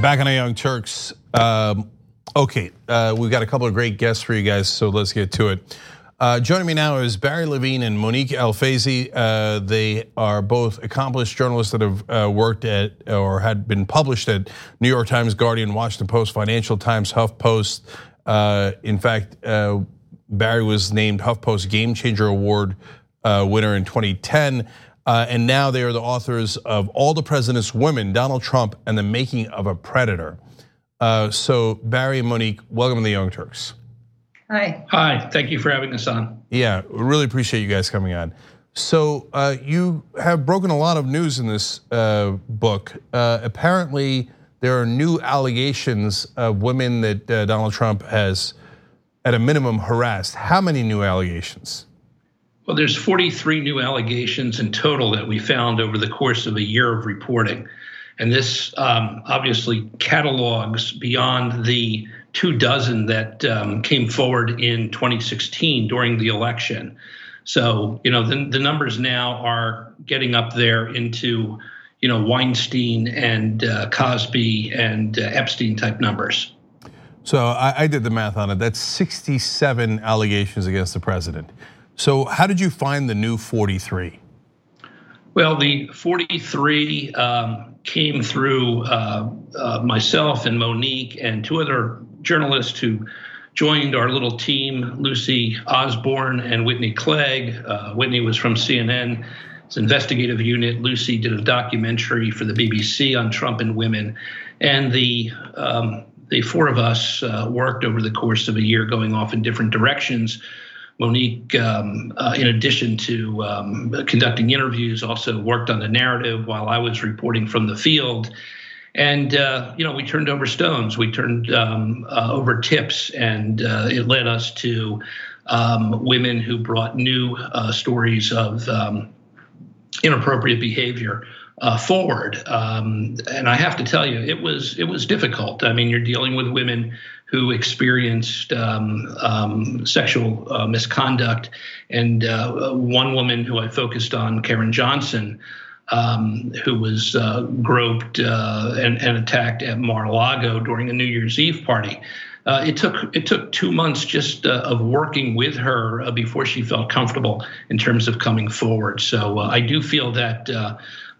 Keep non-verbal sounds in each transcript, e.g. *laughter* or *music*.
back on the Young Turks. Um, okay, uh, we've got a couple of great guests for you guys, so let's get to it. Uh, joining me now is Barry Levine and Monique El-Faizy. Uh, they are both accomplished journalists that have uh, worked at or had been published at New York Times, Guardian, Washington Post, Financial Times, HuffPost. Uh, in fact, uh, Barry was named HuffPost Game Changer Award uh, winner in 2010. Uh, and now they are the authors of All the President's Women, Donald Trump, and the Making of a Predator. Uh, so, Barry and Monique, welcome to the Young Turks. Hi. Hi, thank you for having us on. Yeah, really appreciate you guys coming on. So, uh, you have broken a lot of news in this uh, book. Uh, apparently, there are new allegations of women that uh, Donald Trump has, at a minimum, harassed. How many new allegations? Well, there's 43 new allegations in total that we found over the course of a year of reporting. And this um, obviously catalogs beyond the two dozen that um, came forward in 2016 during the election. So, you know, the, the numbers now are getting up there into, you know, Weinstein and uh, Cosby and uh, Epstein type numbers. So I, I did the math on it. That's 67 allegations against the president. So, how did you find the new 43? Well, the 43 um, came through uh, uh, myself and Monique and two other journalists who joined our little team Lucy Osborne and Whitney Clegg. Uh, Whitney was from CNN. Investigative unit. Lucy did a documentary for the BBC on Trump and women. And the um, the four of us uh, worked over the course of a year, going off in different directions Monique, um, uh, in addition to um, conducting interviews, also worked on the narrative while I was reporting from the field. And uh, you know, we turned over stones, we turned um, uh, over tips, and uh, it led us to um, women who brought new uh, stories of um, inappropriate behavior. Uh, forward, um, and I have to tell you, it was it was difficult. I mean, you're dealing with women who experienced um, um, sexual uh, misconduct. And uh, one woman who I focused on, Karen Johnson, um, who was uh, groped uh, and, and, attacked at Mar-a-Lago during a New Year's Eve party. Uh, it took it took two months just uh, of working with her before she felt comfortable in terms of coming forward. So I do feel that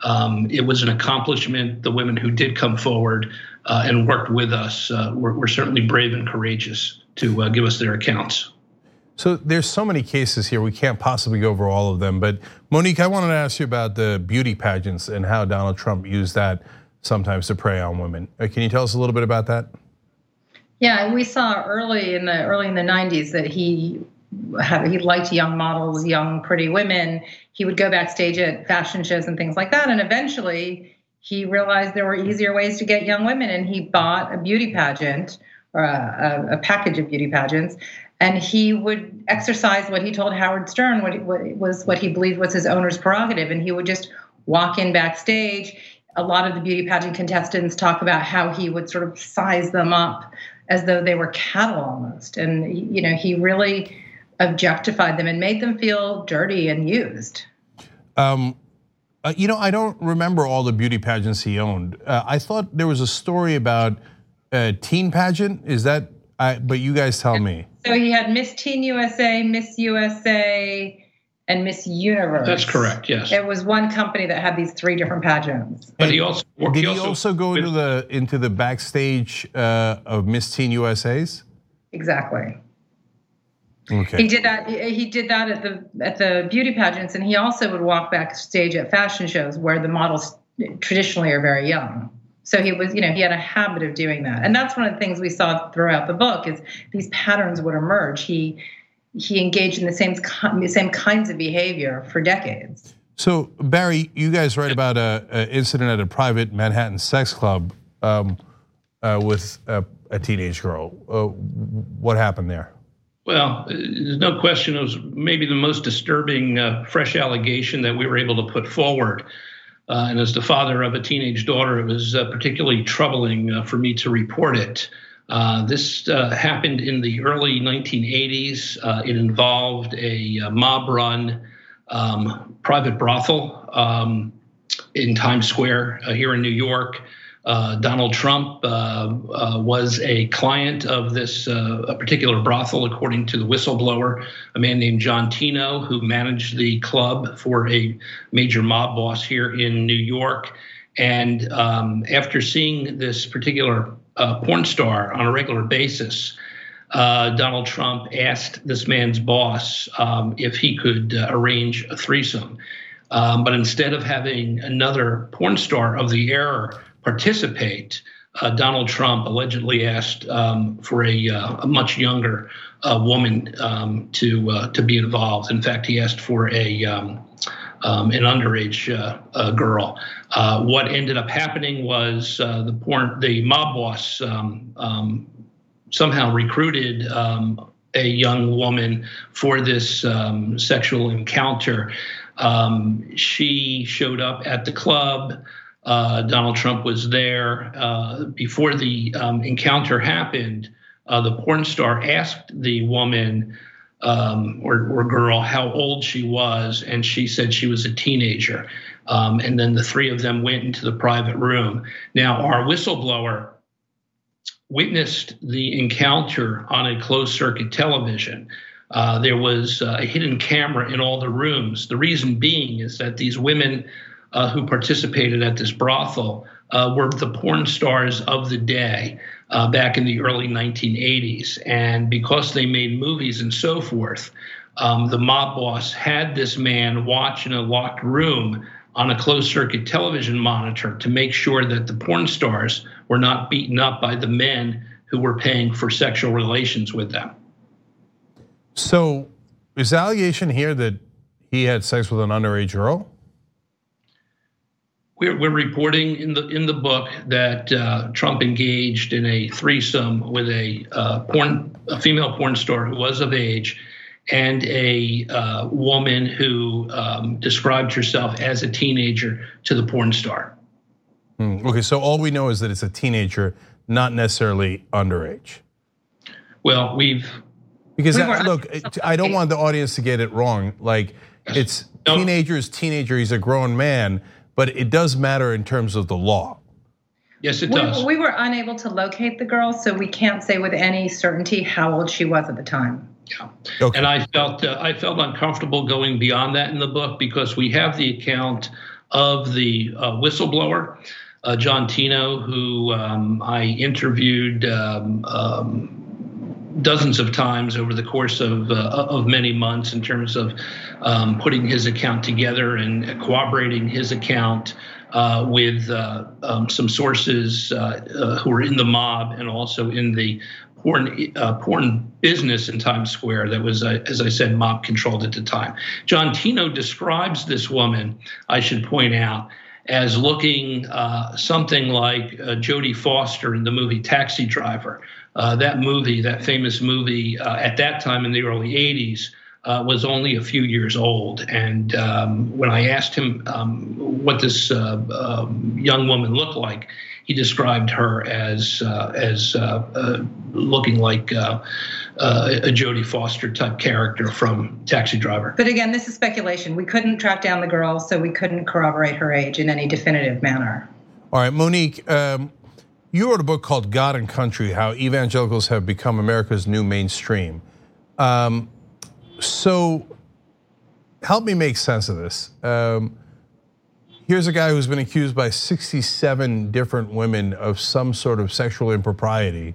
um, it was an accomplishment. The women who did come forward uh, and worked with us uh, were, were, certainly brave and courageous to uh, give us their accounts. So there's so many cases here, we can't possibly go over all of them. But Monique, I wanted to ask you about the beauty pageants and how Donald Trump used that sometimes to prey on women. Uh, can you tell us a little bit about that? Yeah, we saw early in the early in the 90s that he he liked young models, young pretty women. He would go backstage at fashion shows and things like that, and eventually he realized there were easier ways to get young women, and he bought a beauty pageant or a, a, package of beauty pageants, and he would exercise what he told Howard Stern what, what was what he believed was his owner's prerogative, and he would just walk in backstage. A lot of the beauty pageant contestants talk about how he would sort of size them up as though they were cattle almost, and you know he really objectified them and made them feel dirty and used. Um, uh, you know, I don't remember all the beauty pageants he owned. Uh, I thought there was a story about a teen pageant. Is that? I, but you guys tell me. So he had Miss Teen USA, Miss USA, and Miss Universe. That's correct. Yes. It was one company that had these three different pageants. But he also did. He also, also go into the into the backstage uh, of Miss Teen USA's. Exactly. Okay. He did that. He did that at the at the beauty pageants, and he also would walk backstage at fashion shows where the models traditionally are very young. So he was, you know, he had a habit of doing that, and that's one of the things we saw throughout the book is these patterns would emerge. He he engaged in the same same kinds of behavior for decades. So Barry, you guys write about a, a incident at a private Manhattan sex club um, uh, with a, a, teenage girl. Uh, what happened there? Well, there's no question it was maybe the most disturbing uh, fresh allegation that we were able to put forward. Uh, and as the father of a teenage daughter, it was uh, particularly troubling uh, for me to report it. Uh, this uh, happened in the early 1980s. it involved a, mob run um, private brothel um, in Times Square here in New York. Uh, Donald Trump uh, uh, was a client of this uh, particular brothel, according to the whistleblower, a man named John Tino, who managed the club for a major mob boss here in New York. And um, after seeing this particular uh, porn star on a regular basis, uh, Donald Trump asked this man's boss um, if he could arrange a threesome. Um, but instead of having another porn star of the era participate, uh, Donald Trump allegedly asked um, for a, uh, a, much younger uh, woman um, to uh, to be involved. In fact, he asked for a um, um, an underage uh, girl. Uh, what ended up happening was the porn, the mob boss um, um, somehow recruited a young woman for this sexual encounter. she showed up at the club. Uh, Donald Trump was there uh, before the um, encounter happened. Uh, the porn star asked the woman um, or, or, girl how old she was, and she said she was a teenager. Um, and then the three of them went into the private room. Now, our whistleblower witnessed the encounter on a closed circuit television. Uh, there was a hidden camera in all the rooms. The reason being is that these women uh, who participated at this brothel uh, were the porn stars of the day uh, back in the early 1980s. And because they made movies and so forth, um, the mob boss had this man watch in a locked room on a closed circuit television monitor to make sure that the porn stars were not beaten up by the men who were paying for sexual relations with them. So, is the allegation here that he had sex with an underage girl? We're, we're reporting in the in the book that uh, Trump engaged in a threesome with a uh, porn a female porn star who was of age, and a uh, woman who um, described herself as a teenager to the porn star. Hmm, okay, so all we know is that it's a teenager, not necessarily underage. Well, we've because we look, I don't want the audience to get it wrong. Like it's teenagers, teenager. He's a grown man but it does matter in terms of the law. Yes, it does. We, we were unable to locate the girl, so we can't say with any certainty how old she was at the time. Yeah. Okay. And I felt uh, I felt uncomfortable going beyond that in the book because we have the account of the uh, whistleblower, uh, John Tino, who um, I interviewed um, um, dozens of times over the course of uh, of many months in terms of um, putting his account together and corroborating his account uh, with uh, um, some sources uh, uh, who were in the mob and also in the porn uh, porn business in Times Square that was, as I said, mob controlled at the time. John Tino describes this woman, I should point out, as looking something like Jodie Foster in the movie Taxi Driver uh, that movie, that famous movie, uh, at that time in the early 80s, uh, was only a few years old. And um, when I asked him um, what this uh, um, young woman looked like, he described her as uh, as uh, looking like a Jodie Foster type character from Taxi Driver. But again, this is speculation. We couldn't track down the girl, so we couldn't corroborate her age in any definitive manner. All right, Monique. Um, you wrote a book called God and Country How Evangelicals Have Become America's New Mainstream. Um, so help me make sense of this. Um, here's a guy who's been accused by 67 different women of some sort of sexual impropriety.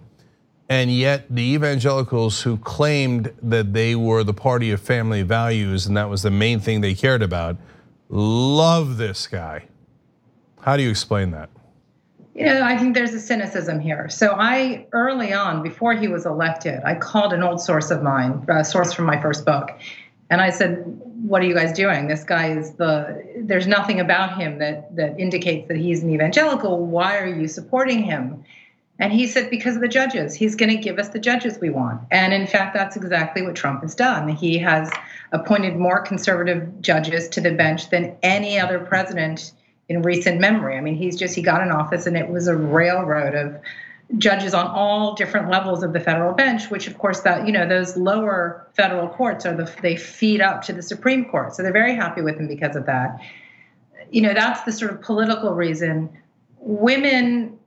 And yet, the evangelicals who claimed that they were the party of family values and that was the main thing they cared about love this guy. How do you explain that? You know, I think there's a cynicism here. So I, early on, before he was elected, I called an old source of mine, a source from my first book, and I said, "What are you guys doing? This guy is the. There's nothing about him that that indicates that he's an evangelical. Why are you supporting him?" And he said, because of the judges. He's going to give us the judges we want. And in fact, that's exactly what Trump has done. He has appointed more conservative judges to the bench than any other president in recent memory. I mean, he's just he got in office and it was a railroad of judges on all different levels of the federal bench which of course that you know those lower federal courts are the they feed up to the supreme court so they're very happy with him because of that you know that's the sort of political reason women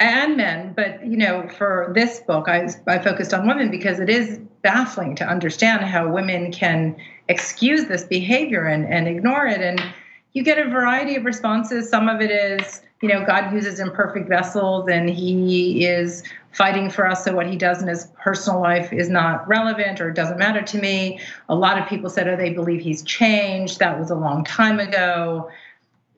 and men, but you know, for this book, I, I focused on women because it is baffling to understand how women can excuse this behavior and, and ignore it. And you get a variety of responses. Some of it is, you know, God uses imperfect vessels and he is fighting for us. So what he does in his personal life is not relevant or doesn't matter to me. A lot of people said, oh, they believe he's changed. That was a long time ago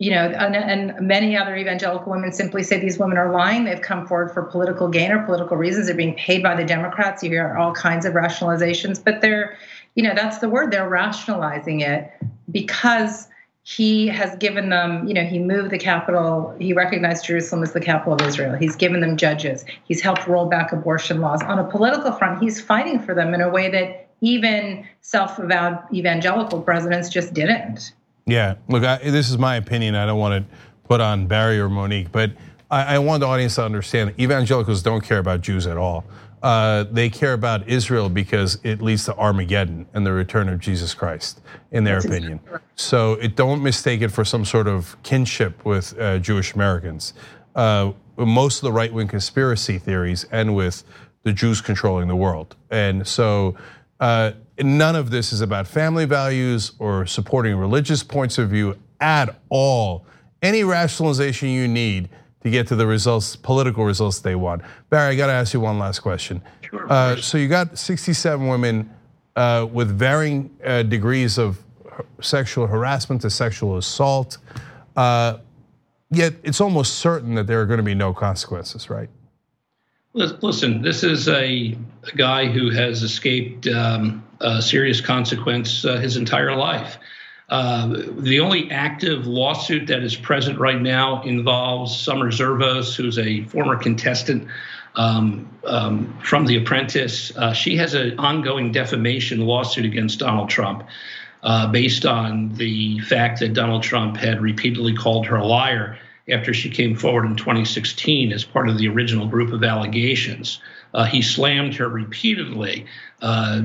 you know, and, and, many other evangelical women simply say these women are lying. They've come forward for political gain or political reasons. They're being paid by the Democrats. You hear all kinds of rationalizations, but they're, you know, that's the word. They're rationalizing it because he has given them, you know, he moved the capital. He recognized Jerusalem as the capital of Israel. He's given them judges. He's helped roll back abortion laws. On a political front, he's fighting for them in a way that even self-avowed evangelical presidents just didn't. Yeah, look, I, this is my opinion. I don't want to put on Barry or Monique, but I, I want the audience to understand evangelicals don't care about Jews at all. Uh, they care about Israel because it leads to Armageddon and the return of Jesus Christ, in their That's opinion. Exactly So it, don't mistake it for some sort of kinship with uh, Jewish Americans. Uh, most of the right wing conspiracy theories end with the Jews controlling the world. And so uh, none of this is about family values or supporting religious points of view at all. Any rationalization you need to get to the results, political results they want. Barry, I got to ask you one last question. Sure, uh, so you got 67 women uh, with varying uh, degrees of sexual harassment to sexual assault. Uh, yet it's almost certain that there are going to be no consequences, right? Listen, this is a, a guy who has escaped um, a serious consequence uh, his entire life. Uh, the only active lawsuit that is present right now involves Summer Zervos, who's a former contestant um, um, from The Apprentice. Uh, she has an ongoing defamation lawsuit against Donald Trump uh, based on the fact that Donald Trump had repeatedly called her a liar after she came forward in 2016 as part of the original group of allegations. Uh, he slammed her repeatedly, uh,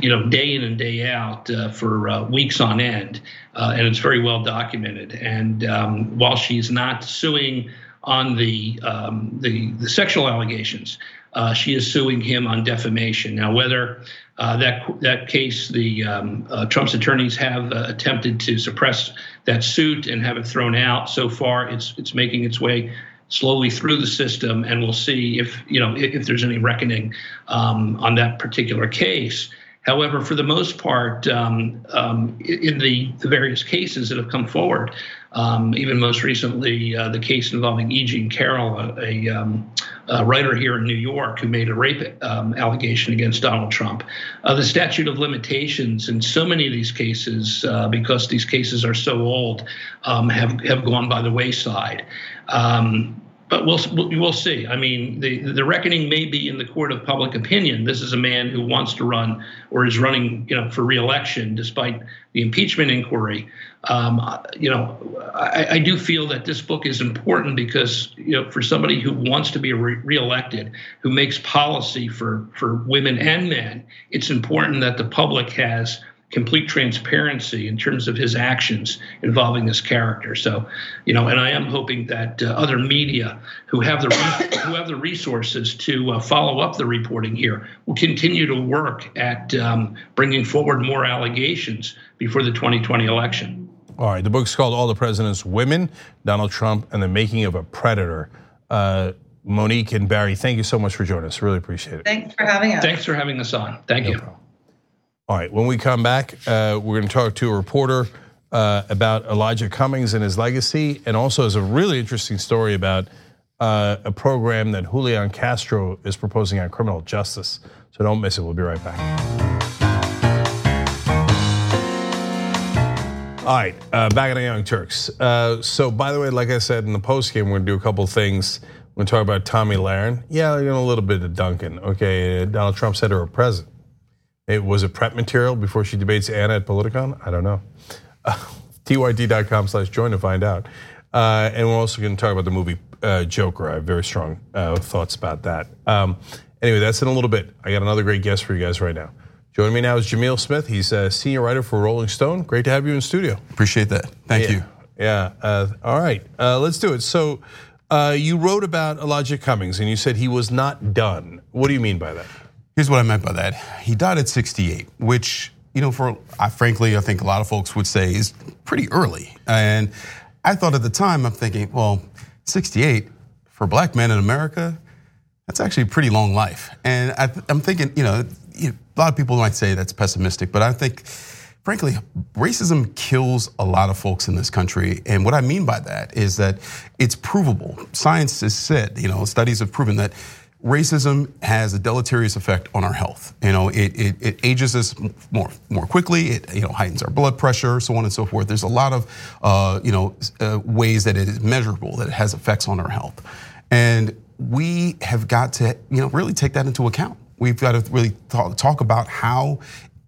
you know, day in and day out uh, for uh, weeks on end, uh, and it's very well documented. And um, while she's not suing on the um, the, the sexual allegations, uh, she is suing him on defamation. Now, whether uh, that that case, the um, uh, Trump's attorneys have uh, attempted to suppress that suit and have it thrown out. So far, it's it's making its way slowly through the system, and we'll see if you know if, if there's any reckoning um, on that particular case. However, for the most part, um, um, in the, the, various cases that have come forward, um, even most recently, uh, the case involving E. Jean Carroll, a, a, um, a, writer here in New York who made a rape um, allegation against Donald Trump. Uh, the statute of limitations in so many of these cases, uh, because these cases are so old, um, have, have gone by the wayside. Um, but we'll we'll see. I mean, the the reckoning may be in the court of public opinion. This is a man who wants to run or is running, you know, for reelection despite the impeachment inquiry. Um, you know, I, I, do feel that this book is important because you know, for somebody who wants to be re- reelected, who makes policy for for women and men, it's important that the public has complete transparency in terms of his actions involving this character. So, you know, and I am hoping that uh, other media who have the who have the resources to uh, follow up the reporting here will continue to work at um, bringing forward more allegations before the 2020 election. All right, the book's called "All the President's Women: Donald Trump and the Making of a Predator." Uh, Monique and Barry, thank you so much for joining us. Really appreciate it. Thanks for having us. Thanks for having us on. Thank no you. Problem. All right, when we come back, uh, we're going to talk to a reporter uh, about Elijah Cummings and his legacy, and also has a really interesting story about uh, a program that Julian Castro is proposing on criminal justice. So don't miss it. We'll be right back. All right, uh, back at the Young Turks. Uh, so, by the way, like I said in the post game, we're gonna do a couple things. We're gonna talk about Tomi Lahren. Yeah, you know, a little bit of Duncan. Okay, Donald Trump said her president. It was a prep material before she debates Anna at Politicon. I don't know. *laughs* Uh, TYT.com slash join to find out. Uh, and we're also going to talk about the movie uh, Joker. I have very strong uh, thoughts about that. Um, anyway, that's in a little bit. I got another great guest for you guys right now. Joining me now is Jamil Smith. He's a senior writer for Rolling Stone. Great to have you in studio. Appreciate that. Thank yeah. you. Yeah. Uh, all right. Uh, let's do it. So Uh, you wrote about Elijah Cummings and you said he was not done. What do you mean by that? Here's what I meant by that. He died at 68, which, you know, for I, frankly, I think a lot of folks would say is pretty early. And I thought at the time, I'm thinking, well, 68 for black men in America, that's actually a pretty long life. And I, am thinking, you know, a lot of people might say that's pessimistic, but I think frankly, racism kills a lot of folks in this country. And what I mean by that is that it's provable. Science has said, you know, studies have proven that racism has a deleterious effect on our health. You know, it, it, it, ages us more more quickly. It you know heightens our blood pressure, so on and so forth. There's a lot of uh, you know uh, ways that it is measurable that it has effects on our health, and we have got to you know really take that into account. We've got to really talk, talk about how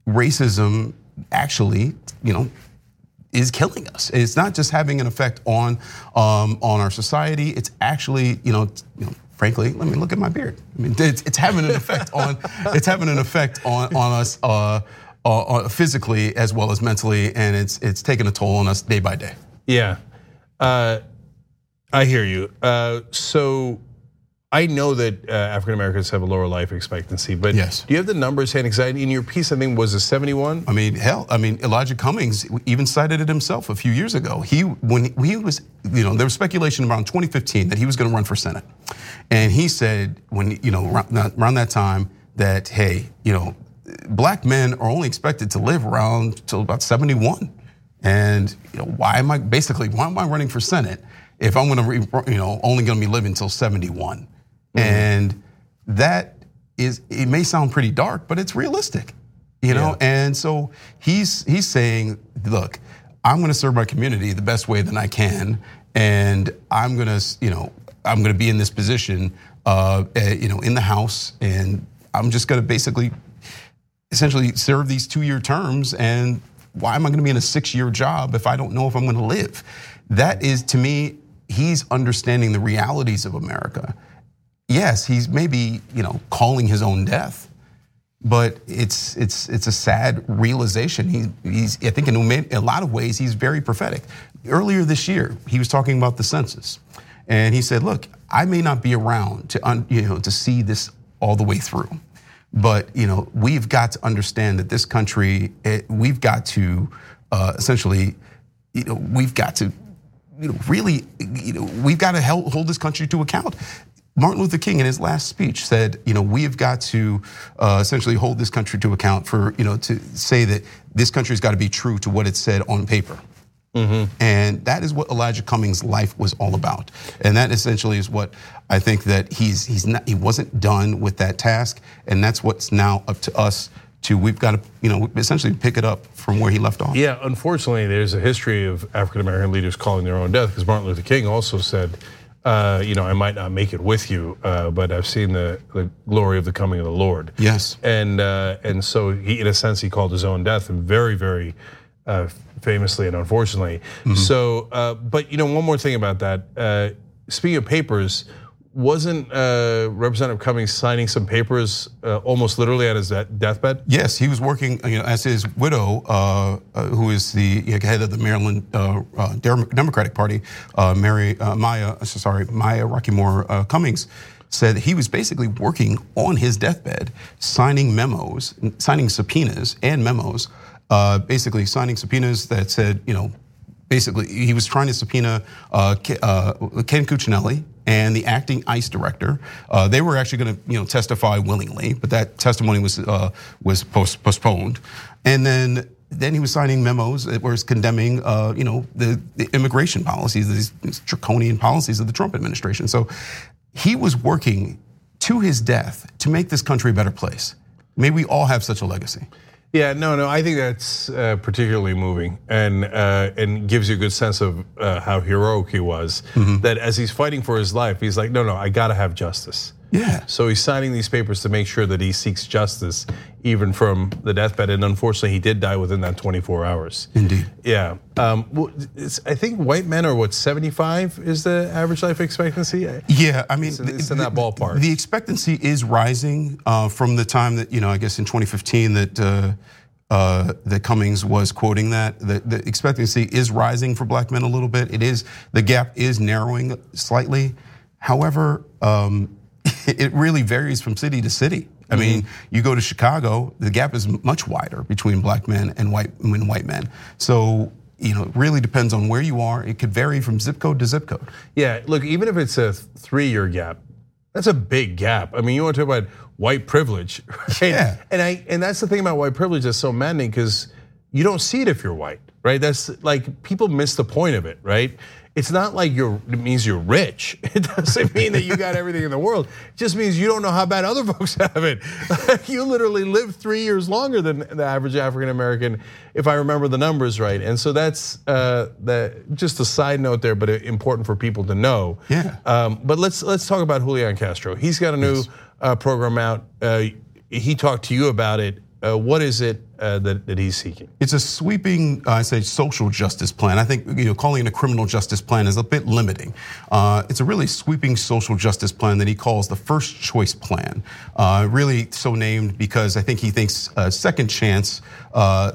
racism actually, you know, is killing us. It's not just having an effect on um, on our society. It's actually, you know, you know, frankly, let me look at my beard. I mean, it's, it's having an effect on it's having an effect on on us uh, uh, physically as well as mentally, and it's it's taking a toll on us day by day. Yeah, uh, I hear you. Uh, so I know that uh, African Americans have a lower life expectancy, but yes. do you have the numbers handy? Because in your piece, I think was a 71. I mean, hell, I mean Elijah Cummings even cited it himself a few years ago. He when he was, you know, there was speculation around 2015 that he was going to run for Senate, and he said when you know around that time that hey, you know, black men are only expected to live around till about 71, and you know why am I basically why am I running for Senate if I'm going to you know only going to be living until 71? Mm-hmm. And that is, it may sound pretty dark, but it's realistic, you know? Yeah. And so he's, he's saying, look, I'm gonna serve my community the best way that I can. And I'm gonna, you know, I'm gonna be in this position, uh, eh, you know, in the House, and I'm just gonna basically, essentially serve these two-year terms. And why am I gonna be in a six-year job if I don't know if I'm gonna live? That is, to me, he's understanding the realities of America yes, he's maybe you know calling his own death, but it's it's it's a sad realization. He, he's I think in a lot of ways he's very prophetic. Earlier this year, he was talking about the census, and he said, "Look, I may not be around to you know to see this all the way through." But you know we've got to understand that this country, it, we've got to uh, essentially, you know, we've got to you know, really, you know, we've got to hold this country to account. Martin Luther King, in his last speech, said, "You know, we have got to uh, essentially hold this country to account for, you know, to say that this country's got to be true to what it said on paper." Mm-hmm. And that is what Elijah Cummings' life was all about. And that essentially is what I think that he's he's not he wasn't done with that task, and that's what's now up to us to we've got to you know essentially pick it up from where he left off. Yeah, unfortunately, there's a history of African American leaders calling their own death because Martin Luther King also said uh, you know, I might not make it with you, uh, but I've seen the, the glory of the coming of the Lord. Yes. And uh, and so he, in a sense, he called his own death, and very, very uh, famously and unfortunately. Mm-hmm. So, uh, but you know, one more thing about that. Uh, speaking of papers, wasn't uh, Representative Cummings signing some papers uh, almost literally at his deathbed? Yes, he was working you know, as his widow, uh, uh who is the head of the Maryland uh, uh, Democratic Party, Mary Maya, sorry, Maya Rockeymoore Cummings, said he was basically working on his deathbed, signing memos, signing subpoenas and memos, basically signing subpoenas that said, you know, basically he was trying to subpoena Ken Cuccinelli and the acting ICE director. Uh, they were actually going to, you know, testify willingly, but that testimony was uh, was post- postponed. And then then he was signing memos that was condemning, uh, you know, the, the immigration policies, these, these draconian policies of the Trump administration. So he was working to his death to make this country a better place. May we all have such a legacy. Yeah, no, no. I think that's uh, particularly moving, and uh, and gives you a good sense of uh, how heroic he was. Mm-hmm. That as he's fighting for his life, he's like, no, no, I got to have justice. Yeah. So he's signing these papers to make sure that he seeks justice, even from the deathbed. And unfortunately, he did die within that 24 hours. Indeed. Yeah. Um, I think white men are what 75 is the average life expectancy. Yeah, I mean, it's, it's in that ballpark. The expectancy is rising uh, from the time that you know, I guess in 2015 that. Uh, uh, that Cummings was quoting that the, the, expectancy is rising for black men a little bit. It is the gap is narrowing slightly, However, um, *laughs* it really varies from city to city. I mean, Mm-hmm. you go to Chicago, the gap is much wider between black men and white and white men. So you know, it really depends on where you are. It could vary from zip code to zip code. Yeah, look, even if it's a three-year gap, that's a big gap. I mean, you want to talk about white privilege, *laughs* right? Yeah. And I and that's the thing about white privilege that's so maddening because you don't see it if you're white, right? That's like people miss the point of it, right? It's not like you're it means you're rich. *laughs* It doesn't mean that you got everything in the world. It just means you don't know how bad other *laughs* folks have it. *laughs* you literally live three years longer than the average African American, if I remember the numbers right. And so that's uh, that. Just a side note there, but important for people to know. Yeah. Um, but let's let's talk about Julian Castro. He's got a new uh, program out. Uh, he talked to you about it. Uh, what is it uh, that, that he's seeking? It's a sweeping, uh, I say, social justice plan. I think you know calling it a criminal justice plan is a bit limiting. It's a really sweeping social justice plan that he calls the first choice plan. Really, so named because I think he thinks second chance,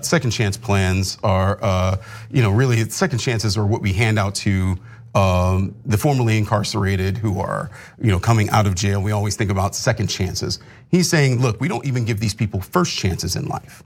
second chance plans are, you know, really second chances are what we hand out to um, the formerly incarcerated who are, you know, coming out of jail. We always think about second chances. He's saying, look, we don't even give these people first chances in life.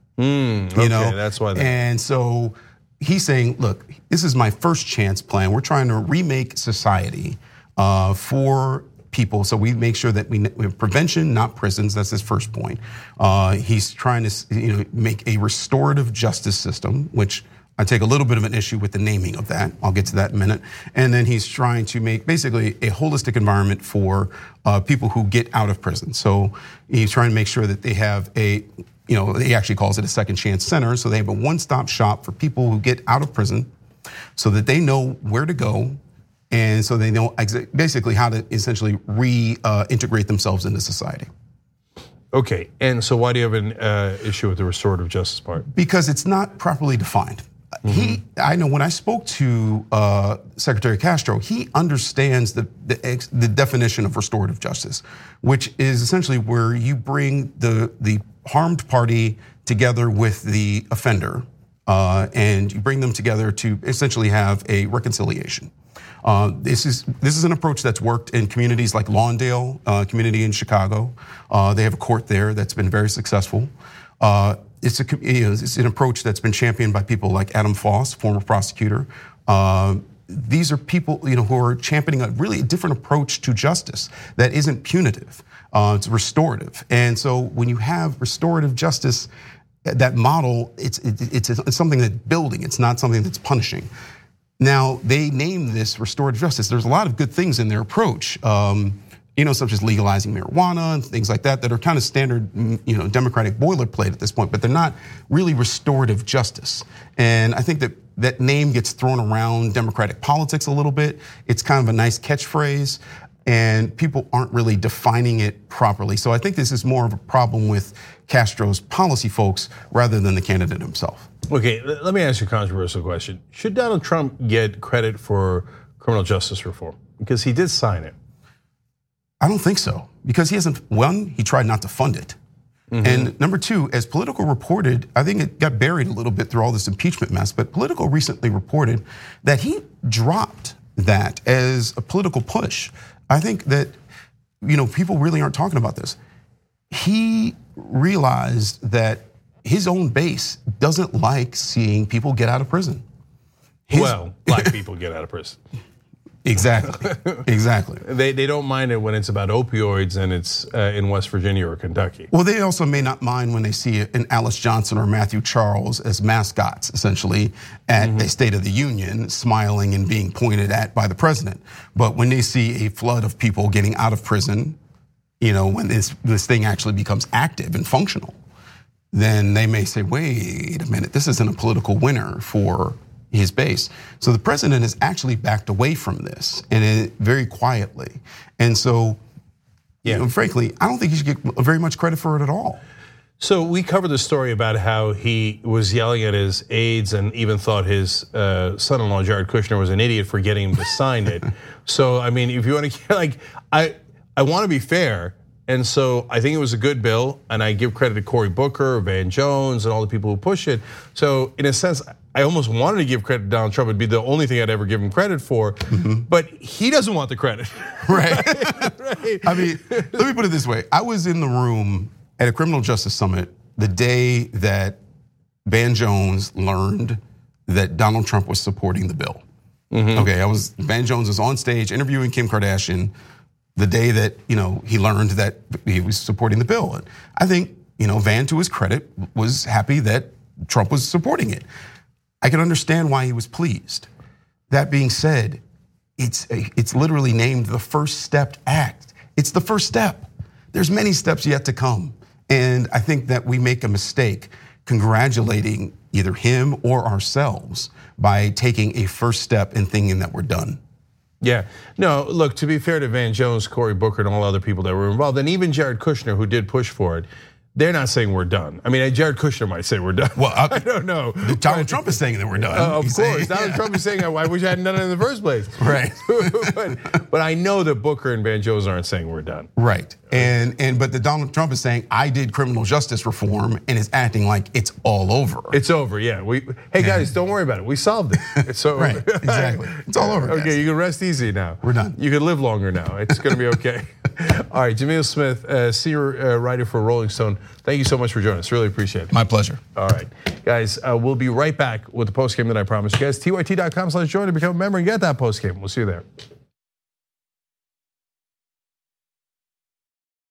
you know, that's why And so he's saying, look, this is my first chance plan. We're trying to remake society uh, for people. So we make sure that we, we have prevention, not prisons. That's his first point. Uh, he's trying to, you know, make a restorative justice system, which I take a little bit of an issue with the naming of that. I'll get to that in a minute. And then he's trying to make basically a holistic environment for uh, people who get out of prison. So he's trying to make sure that they have a, you know, he actually calls it a second chance center. So they have a one stop shop for people who get out of prison so that they know where to go. And so they know basically how to essentially reintegrate themselves into society. Okay, and so why do you have an uh, issue with the restorative justice part? because it's not properly defined. He, I know when I spoke to uh, Secretary Castro, he understands the, the ex- the definition of restorative justice, which is essentially where you bring the the harmed party together with the offender, uh, and you bring them together to essentially have a reconciliation. Uh, this is this is an approach that's worked in communities like Lawndale uh, community in Chicago. Uh, they have a court there that's been very successful. It's a it's an approach that's been championed by people like Adam Foss, former prosecutor. Uh, these are people you know who are championing a really different approach to justice that isn't punitive. Uh, it's restorative, and so when you have restorative justice, that model it's it's, it's something that's building. It's not something that's punishing. Now they name this restorative justice. There's a lot of good things in their approach, um, you know, such as legalizing marijuana and things like that, that are kind of standard, mm, you know, democratic boilerplate at this point. But they're not really restorative justice. And I think that that name gets thrown around democratic politics a little bit. It's kind of a nice catchphrase, and people aren't really defining it properly. So I think this is more of a problem with Castro's policy folks rather than the candidate himself. Okay, let me ask you a controversial question. Should Donald Trump get credit for criminal justice reform? Because he did sign it. I don't think so because he hasn't. One, he tried not to fund it, mm-hmm. and number two, as Politico reported, I think it got buried a little bit through all this impeachment mess. But Politico recently reported that he dropped that as a political push. I think that you know people really aren't talking about this. He realized that his own base doesn't like seeing people get out of prison. His- well, *laughs* black people get out of prison. Exactly, *laughs* exactly. They, they don't mind it when it's about opioids and it's uh, in West Virginia or Kentucky. Well, they also may not mind when they see an Alice Johnson or Matthew Charles as mascots, essentially, at a State of the Union, smiling and being pointed at by the president. But when they see a flood of people getting out of prison, you know, when this, this thing actually becomes active and functional, then they may say, wait a minute, this isn't a political winner for his base. So the president has actually backed away from this and it, very quietly. And so, Yeah. you know, frankly, I don't think he should get very much credit for it at all. So we covered the story about how he was yelling at his aides and even thought his uh, son-in-law Jared Kushner was an idiot for getting him to sign it. *laughs* So I mean, if you want to *laughs* like, I I want to be fair, and so I think it was a good bill, and I give credit to Cory Booker, Van Jones, and all the people who push it. So in a sense, I almost wanted to give credit to Donald Trump. It'd be the only thing I'd ever give him credit for. Mm-hmm. But he doesn't want the credit. *laughs* Right. *laughs* I mean, let me put it this way. I was in the room at a criminal justice summit the day that Van Jones learned that Donald Trump was supporting the bill. Mm-hmm. Okay, I was Van Jones was on stage interviewing Kim Kardashian the day that you know he learned that he was supporting the bill. And I think you know Van, to his credit, was happy that Trump was supporting it. I can understand why he was pleased. That being said, it's it's literally named the First Step Act. It's the first step. There's many steps yet to come, and I think that we make a mistake congratulating either him or ourselves by taking a first step and thinking that we're done. Yeah. No, look, to be fair to Van Jones, Cory Booker, and all other people that were involved, and even Jared Kushner, who did push for it, they're not saying we're done. I mean, Jared Kushner might say we're done. Well, *laughs* I don't know. Donald Trump is saying that we're done. Uh, of He's course, saying- Donald yeah. Trump is saying, "I wish I hadn't done it in the first place." *laughs* Right. *laughs* but, but I know that Booker and Van aren't saying we're done. Right. And and but the Donald Trump is saying I did criminal justice reform and is acting like it's all over. It's over. Yeah. We. Hey guys, don't worry about it. We solved it. It's over. Right, exactly. It's all over, Okay, guys. you can rest easy now. We're done. You can live longer now. It's going to be okay. all right, Jamil Smith, uh, senior uh, writer for Rolling Stone. Thank you so much for joining us. Really appreciate it. My pleasure. All right, guys, uh, we'll be right back with the post game that I promised you guys. TYT.com slash join to become a member and get that post game. We'll see you there.